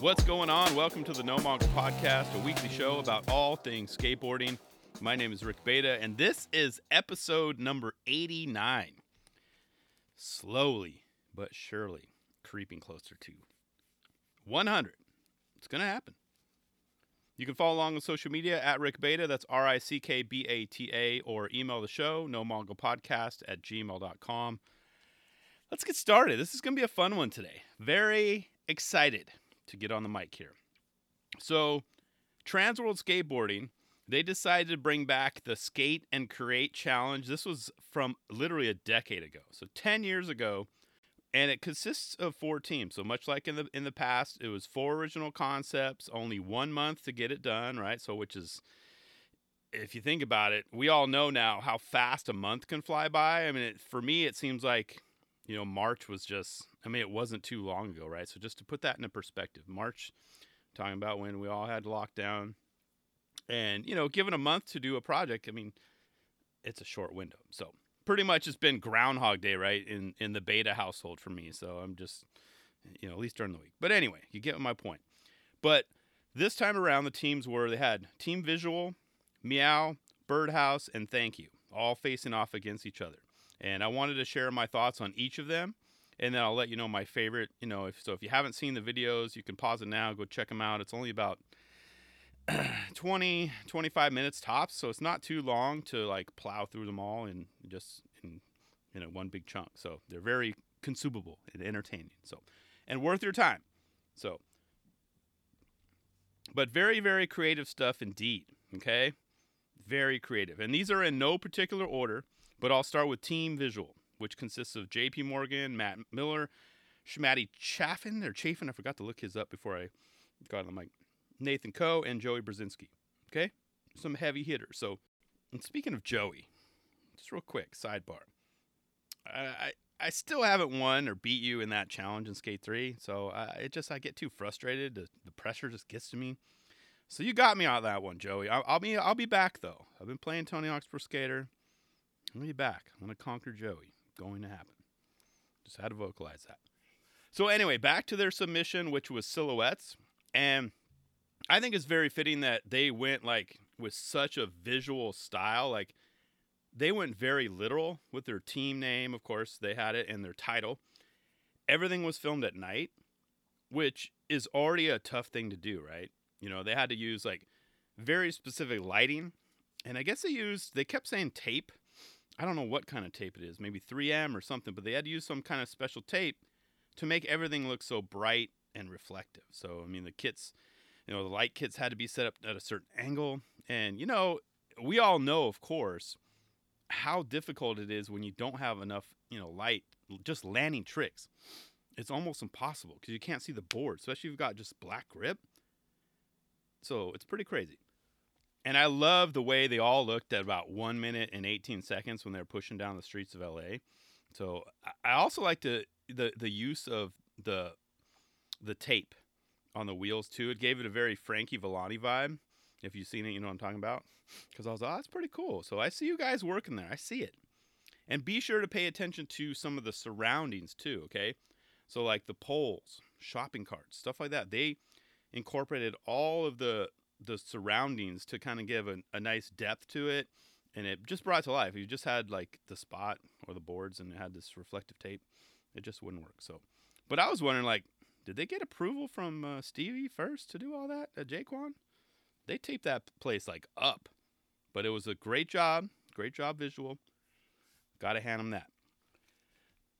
What's going on? Welcome to the No Mongrel Podcast, a weekly show about all things skateboarding. My name is Rick Beta, and this is episode number 89. Slowly but surely creeping closer to 100. It's going to happen. You can follow along on social media at Rick Beta. That's R I C K B A T A, or email the show, no podcast at gmail.com. Let's get started. This is going to be a fun one today. Very excited to get on the mic here. So, Transworld Skateboarding, they decided to bring back the Skate and Create Challenge. This was from literally a decade ago. So, 10 years ago, and it consists of four teams. So much like in the in the past, it was four original concepts, only one month to get it done, right? So which is if you think about it, we all know now how fast a month can fly by. I mean, it, for me, it seems like you know March was just. I mean, it wasn't too long ago, right? So just to put that into perspective, March, talking about when we all had lockdown, and you know, given a month to do a project, I mean, it's a short window. So pretty much it's been Groundhog Day, right, in in the beta household for me. So I'm just, you know, at least during the week. But anyway, you get my point. But this time around, the teams were they had Team Visual, Meow, Birdhouse, and Thank You, all facing off against each other. And I wanted to share my thoughts on each of them, and then I'll let you know my favorite. You know, if so, if you haven't seen the videos, you can pause it now, go check them out. It's only about 20 25 minutes tops so it's not too long to like plow through them all and just in you know one big chunk so they're very consumable and entertaining so and worth your time so but very very creative stuff indeed okay very creative and these are in no particular order but i'll start with team visual which consists of jp morgan matt miller Schmatty Chaffin or Chaffin. I forgot to look his up before I got on the mic. Nathan Coe, and Joey Brezinski. Okay? Some heavy hitters. So, speaking of Joey, just real quick, sidebar. I, I, I still haven't won or beat you in that challenge in Skate 3. So, I, it just, I get too frustrated. The, the pressure just gets to me. So, you got me on that one, Joey. I, I'll be, I'll be back, though. I've been playing Tony Hawk's Pro Skater. I'm to be back. I'm to conquer Joey. Going to happen. Just had to vocalize that. So, anyway, back to their submission, which was silhouettes. And I think it's very fitting that they went like with such a visual style. Like they went very literal with their team name, of course, they had it, and their title. Everything was filmed at night, which is already a tough thing to do, right? You know, they had to use like very specific lighting. And I guess they used, they kept saying tape. I don't know what kind of tape it is, maybe 3M or something, but they had to use some kind of special tape to make everything look so bright and reflective. So, I mean, the kits, you know, the light kits had to be set up at a certain angle. And, you know, we all know, of course, how difficult it is when you don't have enough, you know, light, just landing tricks. It's almost impossible because you can't see the board, especially if you've got just black grip. So it's pretty crazy. And I love the way they all looked at about one minute and 18 seconds when they were pushing down the streets of LA. So I also like to the the use of the the tape on the wheels too. It gave it a very Frankie Villani vibe. If you've seen it, you know what I'm talking about. Because I was like, oh, that's pretty cool. So I see you guys working there. I see it. And be sure to pay attention to some of the surroundings too, okay? So like the poles, shopping carts, stuff like that. They incorporated all of the the surroundings to kind of give a, a nice depth to it and it just brought it to life. If you just had like the spot or the boards and it had this reflective tape, it just wouldn't work. So, but I was wondering, like, did they get approval from uh, Stevie first to do all that at Jaquan? They taped that place like up, but it was a great job, great job visual. Got to hand them that.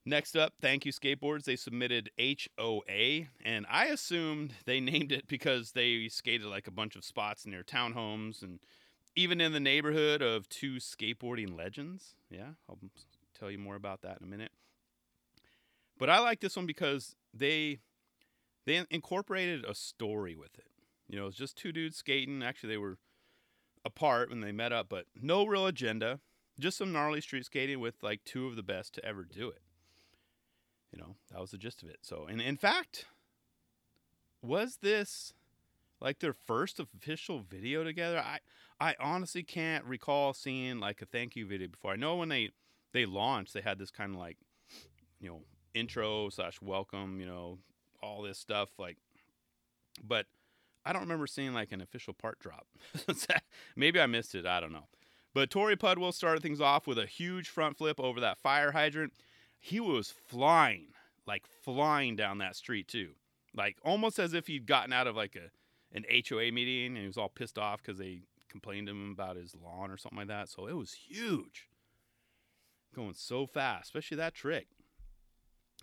Next up, thank you skateboards. They submitted HOA, and I assumed they named it because they skated like a bunch of spots near townhomes and even in the neighborhood of two skateboarding legends. Yeah, I'll tell you more about that in a minute. But I like this one because they they incorporated a story with it. You know, it's just two dudes skating. Actually, they were apart when they met up, but no real agenda. Just some gnarly street skating with like two of the best to ever do it. You know, that was the gist of it. So, and in fact, was this like their first official video together? I I honestly can't recall seeing like a thank you video before. I know when they they launched, they had this kind of like you know intro slash welcome, you know, all this stuff like but I don't remember seeing like an official part drop. Maybe I missed it. I don't know. But Torey Pudwill started things off with a huge front flip over that fire hydrant. He was flying, like flying down that street too, like almost as if he'd gotten out of like a an HOA meeting and he was all pissed off because they complained to him about his lawn or something like that. So it was huge, going so fast, especially that trick.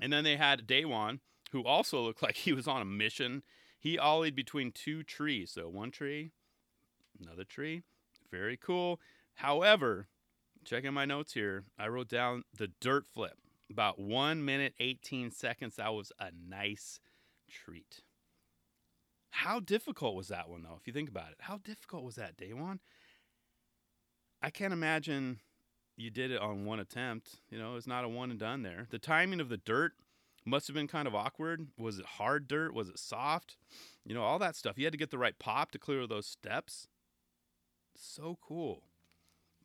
And then they had Daewon, who also looked like he was on a mission. He ollied between two trees. So one tree, another tree. Very cool. However, checking my notes here, I wrote down the dirt flip. About one minute, 18 seconds. That was a nice treat. How difficult was that one, though, if you think about it? How difficult was that, Daewon? I can't imagine you did it on one attempt. You know, it's not a one and done there. The timing of the dirt must have been kind of awkward. Was it hard dirt? Was it soft? You know, all that stuff. You had to get the right pop to clear those steps. So cool.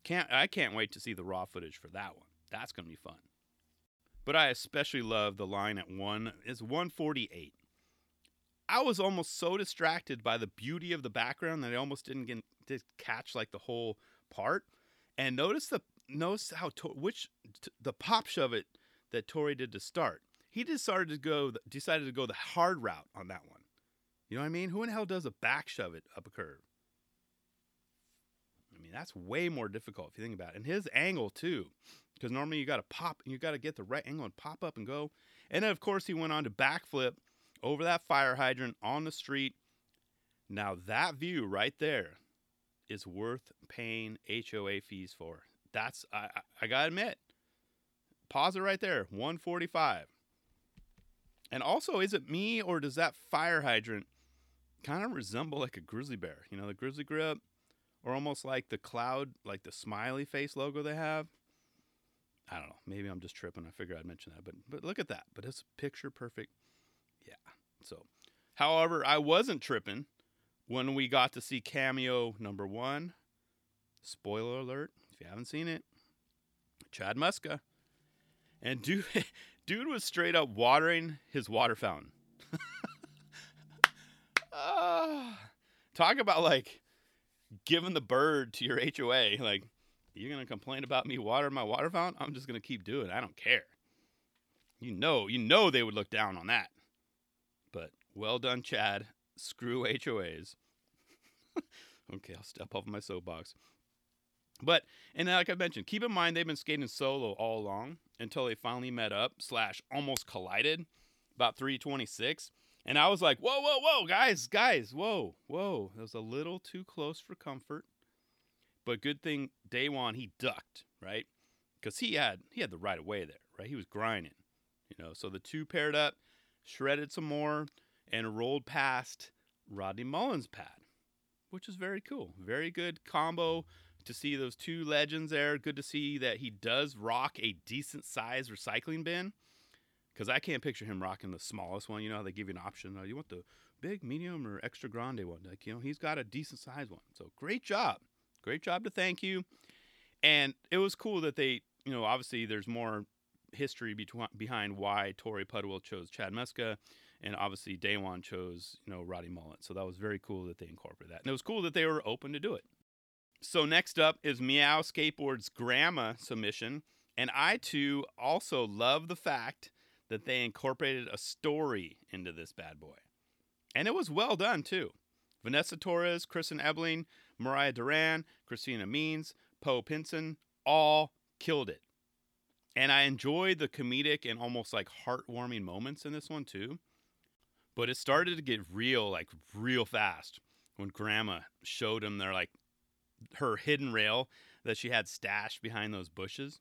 Can't I can't wait to see the raw footage for that one. That's going to be fun. But I especially love the line at 1 is 148. I was almost so distracted by the beauty of the background that I almost didn't get did catch like the whole part. And notice the notice how to, which the pop shove it that Torey did to start. He decided to go decided to go the hard route on that one. You know what I mean? Who in hell does a back shove it up a curve? I mean, that's way more difficult if you think about it. And his angle too, because normally you got to pop, and you got to get the right angle and pop up and go. And then of course he went on to backflip over that fire hydrant on the street. Now that view right there is worth paying HOA fees for. That's I I gotta admit. Pause it right there. 145. And also, is it me or does that fire hydrant kind of resemble like a grizzly bear? You know, the grizzly grip, or almost like the cloud, like the smiley face logo they have. I don't know. Maybe I'm just tripping. I figure I'd mention that, but but look at that. But it's picture perfect. Yeah. So, however, I wasn't tripping when we got to see cameo number one. Spoiler alert: if you haven't seen it, Chad Muska, and dude, dude was straight up watering his water fountain. uh, talk about like giving the bird to your HOA. Like, you're gonna complain about me watering my water fountain? I'm just gonna keep doing it. I don't care. You know, you know they would look down on that. But well done, Chad. Screw HOAs. okay, I'll step off my soapbox. But and like I mentioned, keep in mind they've been skating solo all along until they finally met up slash almost collided about 326. And I was like, whoa, whoa, whoa, guys, guys, whoa, whoa. That was a little too close for comfort. But good thing Daewon he ducked, right? Because he had he had the right of way there, right? He was grinding. You know, so the two paired up, shredded some more, and rolled past Rodney Mullen's pad, which is very cool. Very good combo to see those two legends there. Good to see that he does rock a decent size recycling bin. Because I can't picture him rocking the smallest one. You know, how they give you an option. Oh, you want the big, medium, or extra grande one? Like, you know, he's got a decent size one. So great job. Great job to thank you. And it was cool that they, you know, obviously there's more history between, behind why Torey Pudwill chose Chad Muska, and obviously Daewon chose, you know, Roddy Mullen. So that was very cool that they incorporated that. And it was cool that they were open to do it. So next up is Meow Skateboard's Grandma submission. And I too also love the fact that they incorporated a story into this bad boy. And it was well done too. Vanessa Torres, Kristin Ebeling, Mariah Duran, Christina Means, Poe Pinson all killed it. And I enjoyed the comedic and almost like heartwarming moments in this one too. But it started to get real, like real fast when Grandma showed him their like her hidden rail that she had stashed behind those bushes.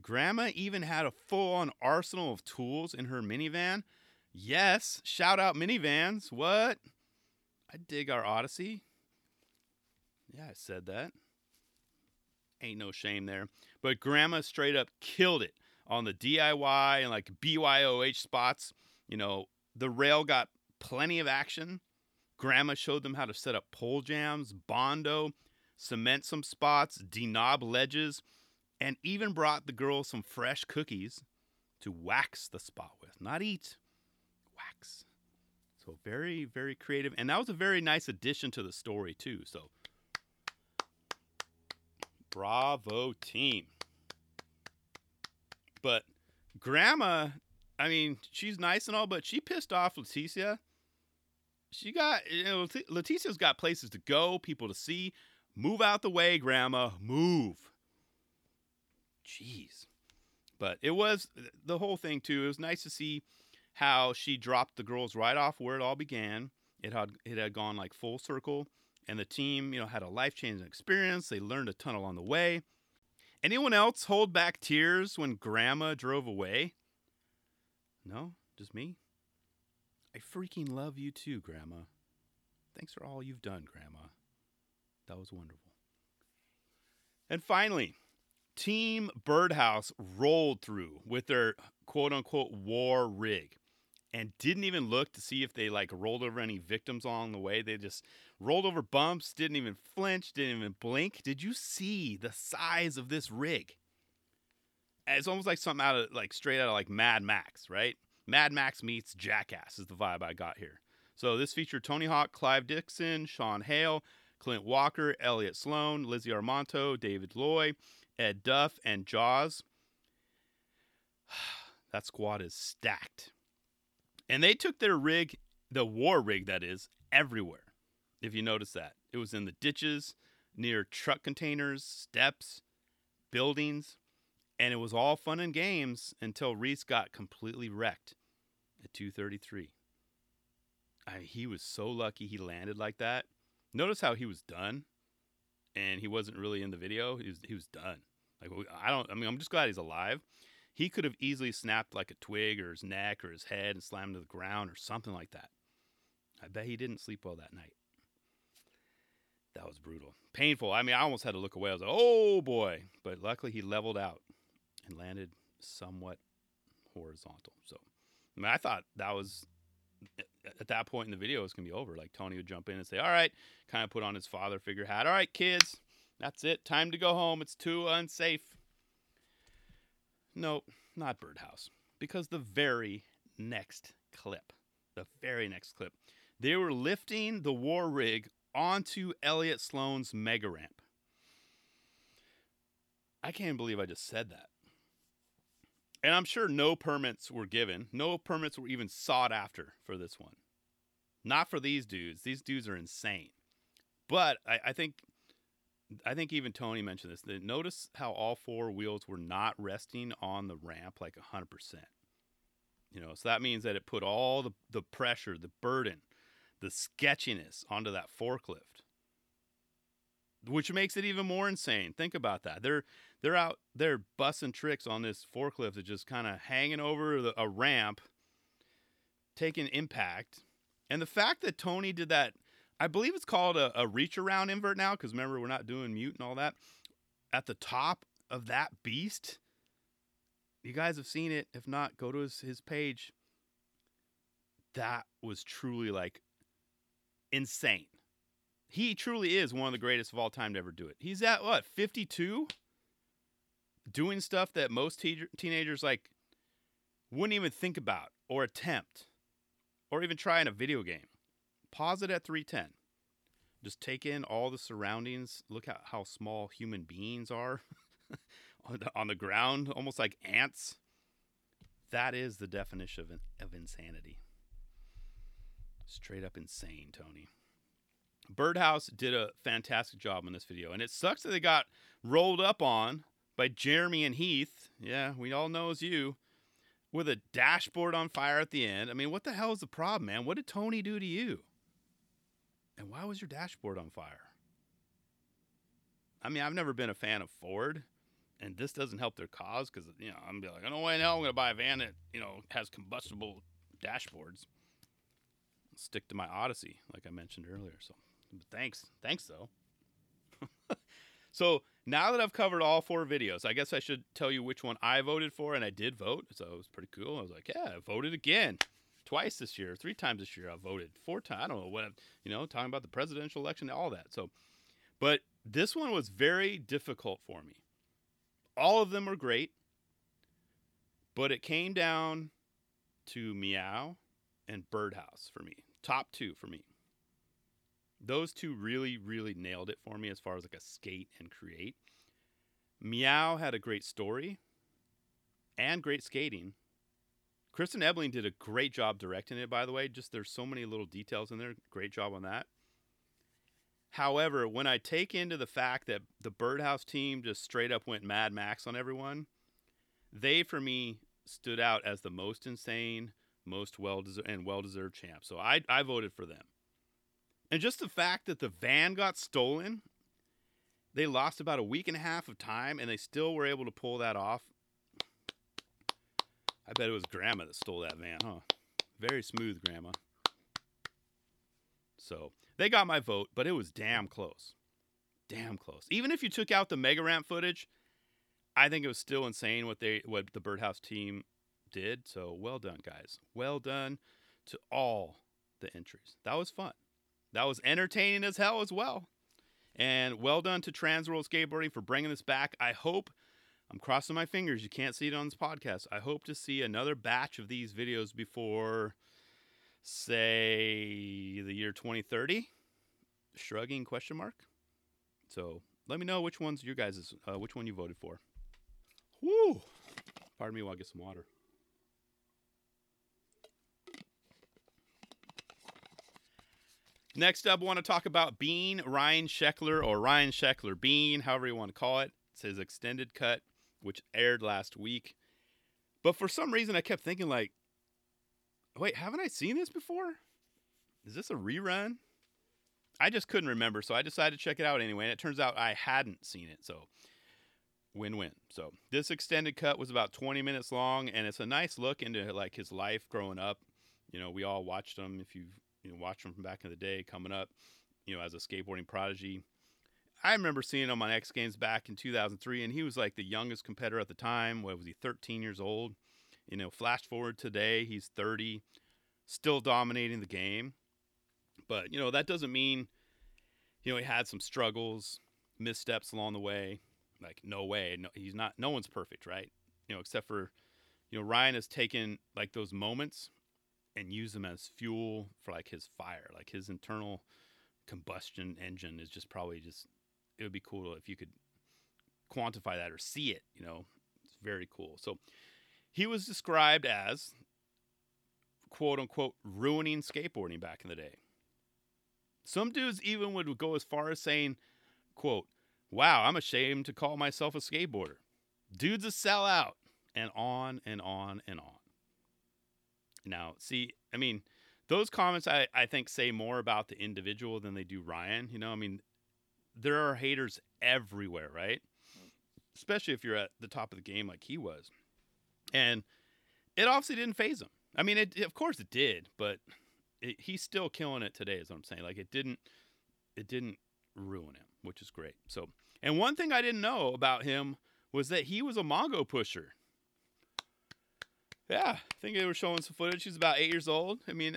Grandma even had a full on arsenal of tools in her minivan. Yes, shout out minivans. What? I dig our Odyssey. Yeah, I said that. Ain't no shame there. But Grandma straight up killed it on the DIY and like BYOH spots. You know, the rail got plenty of action. Grandma showed them how to set up pole jams, Bondo, cement some spots, denob ledges, and even brought the girls some fresh cookies to wax the spot with. Not eat, wax. So very, very creative. And that was a very nice addition to the story, too. So bravo, team. But grandma, I mean, she's nice and all, but she pissed off Leticia. She got, you know, Leticia's got places to go, people to see. Move out the way, grandma. Move. Jeez. But it was the whole thing, too. It was nice to see how she dropped the girls right off where it all began. It had it had gone like full circle, and the team, you know, had a life changing experience. They learned a ton along the way. Anyone else hold back tears when Grandma drove away? No, just me. I freaking love you too, Grandma. Thanks for all you've done, Grandma. That was wonderful. And finally, Team Birdhouse rolled through with their quote unquote war rig and didn't even look to see if they like rolled over any victims along the way. They just rolled over bumps, didn't even flinch, didn't even blink. Did you see the size of this rig? It's almost like something out of like straight out of like Mad Max, right? Mad Max meets Jackass is the vibe I got here. So this featured Tony Hawk, Clive Dixon, Shawn Hale, Clint Walker, Elliot Sloan, Lizzie Armanto, David Loy, Ed Duff, and Jaws. that squad is stacked. And they took their rig, the war rig that is, everywhere. If you notice that, it was in the ditches, near truck containers, steps, buildings, and it was all fun and games until Reese got completely wrecked at 233. I, he was so lucky he landed like that. Notice how he was done, and he wasn't really in the video. He was he was done. Like I don't. I mean, I'm just glad he's alive. He could have easily snapped like a twig or his neck or his head and slammed to the ground or something like that. I bet he didn't sleep well that night. That was brutal. Painful. I mean, I almost had to look away. I was like, oh boy. But luckily he leveled out and landed somewhat horizontal. So, I mean, I thought that was at that point in the video, it was going to be over. Like Tony would jump in and say, all right, kind of put on his father figure hat. All right, kids, that's it. Time to go home. It's too unsafe. No, not Birdhouse. Because the very next clip, the very next clip, they were lifting the war rig onto Elliot Sloan's mega ramp. I can't believe I just said that. And I'm sure no permits were given. No permits were even sought after for this one. Not for these dudes. These dudes are insane. But I, I think I think even Tony mentioned this. That notice how all four wheels were not resting on the ramp like 100%. You know, so that means that it put all the, the pressure, the burden, the sketchiness onto that forklift. Which makes it even more insane. Think about that. They're they're out they're busting tricks on this forklift that's just kind of hanging over the, a ramp, taking impact. And the fact that Tony did that I believe it's called a, a reach around invert now because remember we're not doing mute and all that. At the top of that beast, you guys have seen it. If not, go to his, his page. That was truly like insane. He truly is one of the greatest of all time to ever do it. He's at what, 52? Doing stuff that most te- teenagers like wouldn't even think about or attempt or even try in a video game. Pause it at 310. Just take in all the surroundings. Look at how small human beings are on, the, on the ground, almost like ants. That is the definition of, of insanity. Straight up insane, Tony. Birdhouse did a fantastic job on this video, and it sucks that they got rolled up on by Jeremy and Heath. Yeah, we all know it's you. With a dashboard on fire at the end. I mean, what the hell is the problem, man? What did Tony do to you? And why was your dashboard on fire? I mean, I've never been a fan of Ford, and this doesn't help their cause because you know I'm be like, I don't know hell I'm to buy a van that you know has combustible dashboards. I'll stick to my Odyssey, like I mentioned earlier. So, thanks, thanks though. so now that I've covered all four videos, I guess I should tell you which one I voted for, and I did vote, so it was pretty cool. I was like, yeah, I voted again twice this year, three times this year. I voted four times. I don't know what you know, talking about the presidential election, all that. So, but this one was very difficult for me. All of them were great, but it came down to Meow and Birdhouse for me. top two for me. Those two really, really nailed it for me as far as like a skate and create. Meow had a great story and great skating. Kristin Ebeling did a great job directing it, by the way. Just there's so many little details in there. Great job on that. However, when I take into the fact that the Birdhouse team just straight up went Mad Max on everyone, they for me stood out as the most insane, most well deserved and well deserved champ. So I I voted for them. And just the fact that the van got stolen, they lost about a week and a half of time and they still were able to pull that off. I bet it was grandma that stole that van, huh? Very smooth grandma. So they got my vote, but it was damn close. Damn close. Even if you took out the mega ramp footage, I think it was still insane what they what the Birdhouse team did. So well done, guys. Well done to all the entries. That was fun. That was entertaining as hell as well. And well done to Transworld Skateboarding for bringing this back. I hope I'm crossing my fingers. You can't see it on this podcast. I hope to see another batch of these videos before say the year 2030 shrugging question mark so let me know which ones you guys uh, which one you voted for Woo! pardon me while i get some water next up i want to talk about bean ryan sheckler or ryan sheckler bean however you want to call it it's his extended cut which aired last week but for some reason i kept thinking like wait, haven't I seen this before? Is this a rerun? I just couldn't remember, so I decided to check it out anyway. And it turns out I hadn't seen it, so win-win. So this extended cut was about 20 minutes long, and it's a nice look into like his life growing up. You know, we all watched him. If you've you know watched him from back in the day, coming up, you know, as a skateboarding prodigy. I remember seeing him on X Games back in 2003, and he was like the youngest competitor at the time. What was he, 13 years old? You know, flash forward today, he's 30, still dominating the game. But, you know, that doesn't mean, you know, he had some struggles, missteps along the way. Like, no way. No, he's not, no one's perfect, right? You know, except for, you know, Ryan has taken like those moments and used them as fuel for like his fire, like his internal combustion engine is just probably just, it would be cool if you could quantify that or see it, you know, it's very cool. So, he was described as quote unquote ruining skateboarding back in the day. Some dudes even would go as far as saying, quote, wow, I'm ashamed to call myself a skateboarder. Dude's a sellout. And on and on and on. Now, see, I mean, those comments I, I think say more about the individual than they do Ryan. You know, I mean, there are haters everywhere, right? Especially if you're at the top of the game like he was. And it obviously didn't faze him. I mean, it, of course it did, but it, he's still killing it today. Is what I'm saying. Like it didn't, it didn't ruin him, which is great. So, and one thing I didn't know about him was that he was a Mongo pusher. Yeah, I think they were showing some footage. He's about eight years old. I mean,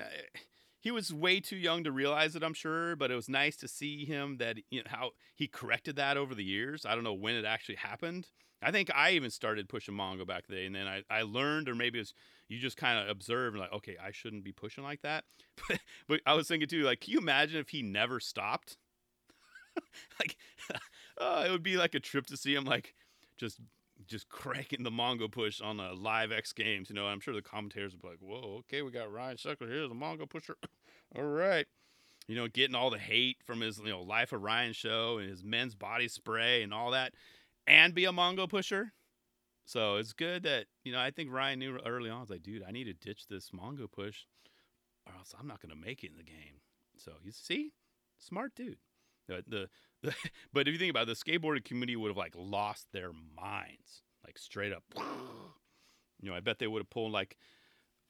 he was way too young to realize it, I'm sure, but it was nice to see him that you know how he corrected that over the years. I don't know when it actually happened, I think I even started pushing Mongo back then, and then I, I learned, or maybe it was you just kind of observe and like, okay, I shouldn't be pushing like that. But, but I was thinking too, like, can you imagine if he never stopped? like, uh, it would be like a trip to see him like just just cranking the Mongo push on a live X Games. You know, I'm sure the commentators would be like, "Whoa, okay, we got Ryan Sheckler here, the Mongo pusher. all right." You know, getting all the hate from his you know Life of Ryan show and his men's body spray and all that and be a Mongo pusher. So it's good that, you know, I think Ryan knew early on, I was like, dude, I need to ditch this Mongo push or else I'm not going to make it in the game. So you see, smart dude. The, the, the but if you think about it, the skateboarding community would have like lost their minds, like straight up. You know, I bet they would have pulled like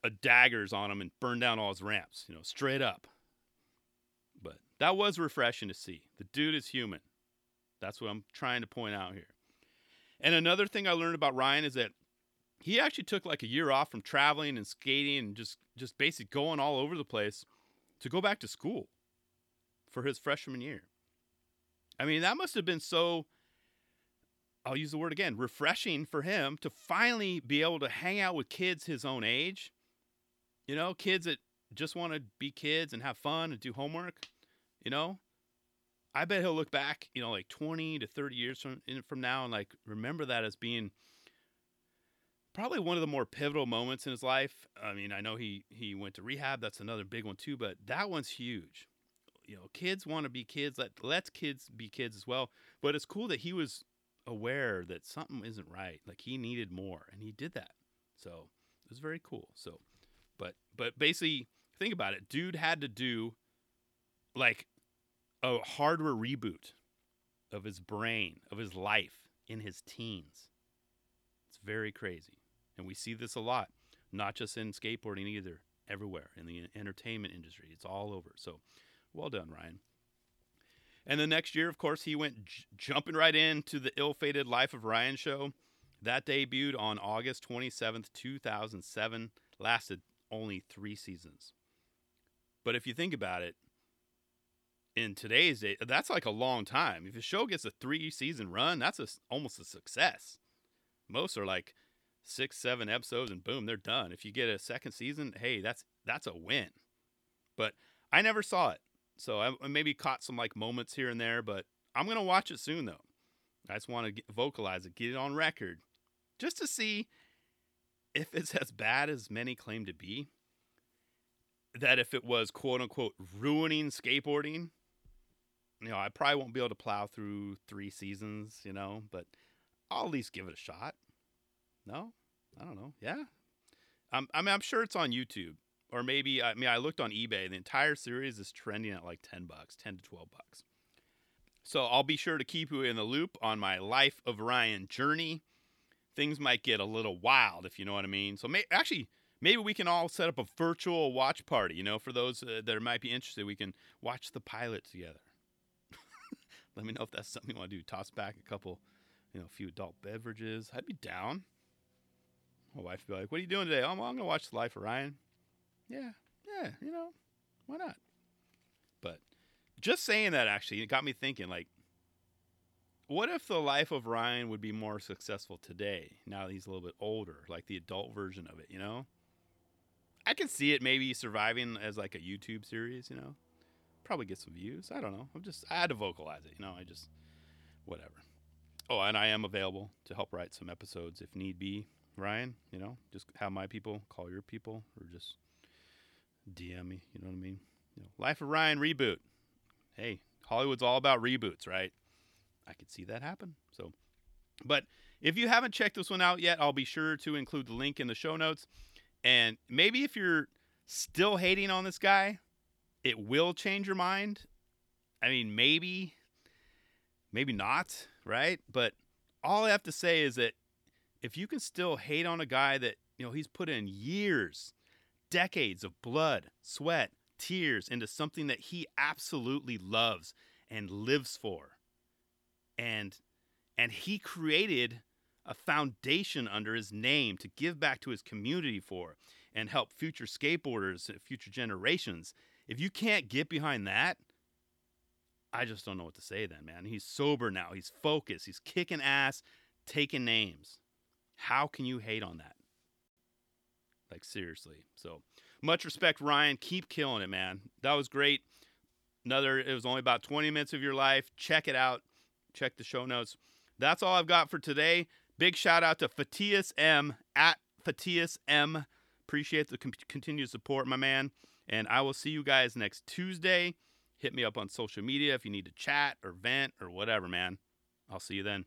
a daggers on him and burned down all his ramps, you know, straight up. But that was refreshing to see. The dude is human. That's what I'm trying to point out here. And another thing I learned about Ryan is that he actually took like a year off from traveling and skating and just just basically going all over the place to go back to school for his freshman year. I mean, that must have been so I'll use the word again, refreshing for him to finally be able to hang out with kids his own age. You know, kids that just want to be kids and have fun and do homework, you know, I bet he'll look back, you know, like 20 to 30 years from from now and like remember that as being probably one of the more pivotal moments in his life. I mean, I know he he went to rehab, that's another big one too, but that one's huge. You know, kids want to be kids, let let's kids be kids as well. But it's cool that he was aware that something isn't right. Like he needed more and he did that. So, it was very cool. So, but but basically think about it. Dude had to do like a hardware reboot of his brain, of his life in his teens. It's very crazy. And we see this a lot, not just in skateboarding either, everywhere in the entertainment industry. It's all over. So well done, Ryan. And the next year, of course, he went j- jumping right into the ill fated Life of Ryan show. That debuted on August 27th, 2007, lasted only three seasons. But if you think about it, in today's day, that's like a long time. If a show gets a three season run, that's a, almost a success. Most are like six, seven episodes, and boom, they're done. If you get a second season, hey, that's that's a win. But I never saw it, so I maybe caught some like moments here and there. But I'm gonna watch it soon, though. I just want to vocalize it, get it on record, just to see if it's as bad as many claim to be. That if it was quote unquote ruining skateboarding, you know, I probably won't be able to plow through three seasons, you know, but I'll at least give it a shot. No, I don't know. Yeah, I'm. I mean, I'm sure it's on YouTube, or maybe I mean, I looked on eBay. The entire series is trending at like ten bucks, ten to twelve bucks. So I'll be sure to keep you in the loop on my life of Ryan journey. Things might get a little wild, if you know what I mean. So may, actually, maybe we can all set up a virtual watch party. You know, for those uh, that might be interested, we can watch the pilot together. Let me know if that's something you want to do. Toss back a couple, you know, a few adult beverages. I'd be down. My wife would be like, "What are you doing today?" Oh, I'm gonna watch Life of Ryan. Yeah, yeah, you know, why not? But just saying that actually it got me thinking. Like, what if the life of Ryan would be more successful today? Now that he's a little bit older, like the adult version of it. You know, I can see it maybe surviving as like a YouTube series. You know, probably get some views. I don't know. I'm just I had to vocalize it. You know, I just whatever. Oh, and I am available to help write some episodes if need be. Ryan, you know, just have my people call your people or just DM me. You know what I mean? You know, Life of Ryan reboot. Hey, Hollywood's all about reboots, right? I could see that happen. So, but if you haven't checked this one out yet, I'll be sure to include the link in the show notes. And maybe if you're still hating on this guy, it will change your mind. I mean, maybe, maybe not, right? But all I have to say is that if you can still hate on a guy that, you know, he's put in years, decades of blood, sweat, tears into something that he absolutely loves and lives for. And and he created a foundation under his name to give back to his community for and help future skateboarders, uh, future generations. If you can't get behind that, I just don't know what to say then, man. He's sober now. He's focused. He's kicking ass, taking names. How can you hate on that? Like, seriously. So, much respect, Ryan. Keep killing it, man. That was great. Another, it was only about 20 minutes of your life. Check it out. Check the show notes. That's all I've got for today. Big shout out to Fatius M at Fatius M. Appreciate the com- continued support, my man. And I will see you guys next Tuesday. Hit me up on social media if you need to chat or vent or whatever, man. I'll see you then.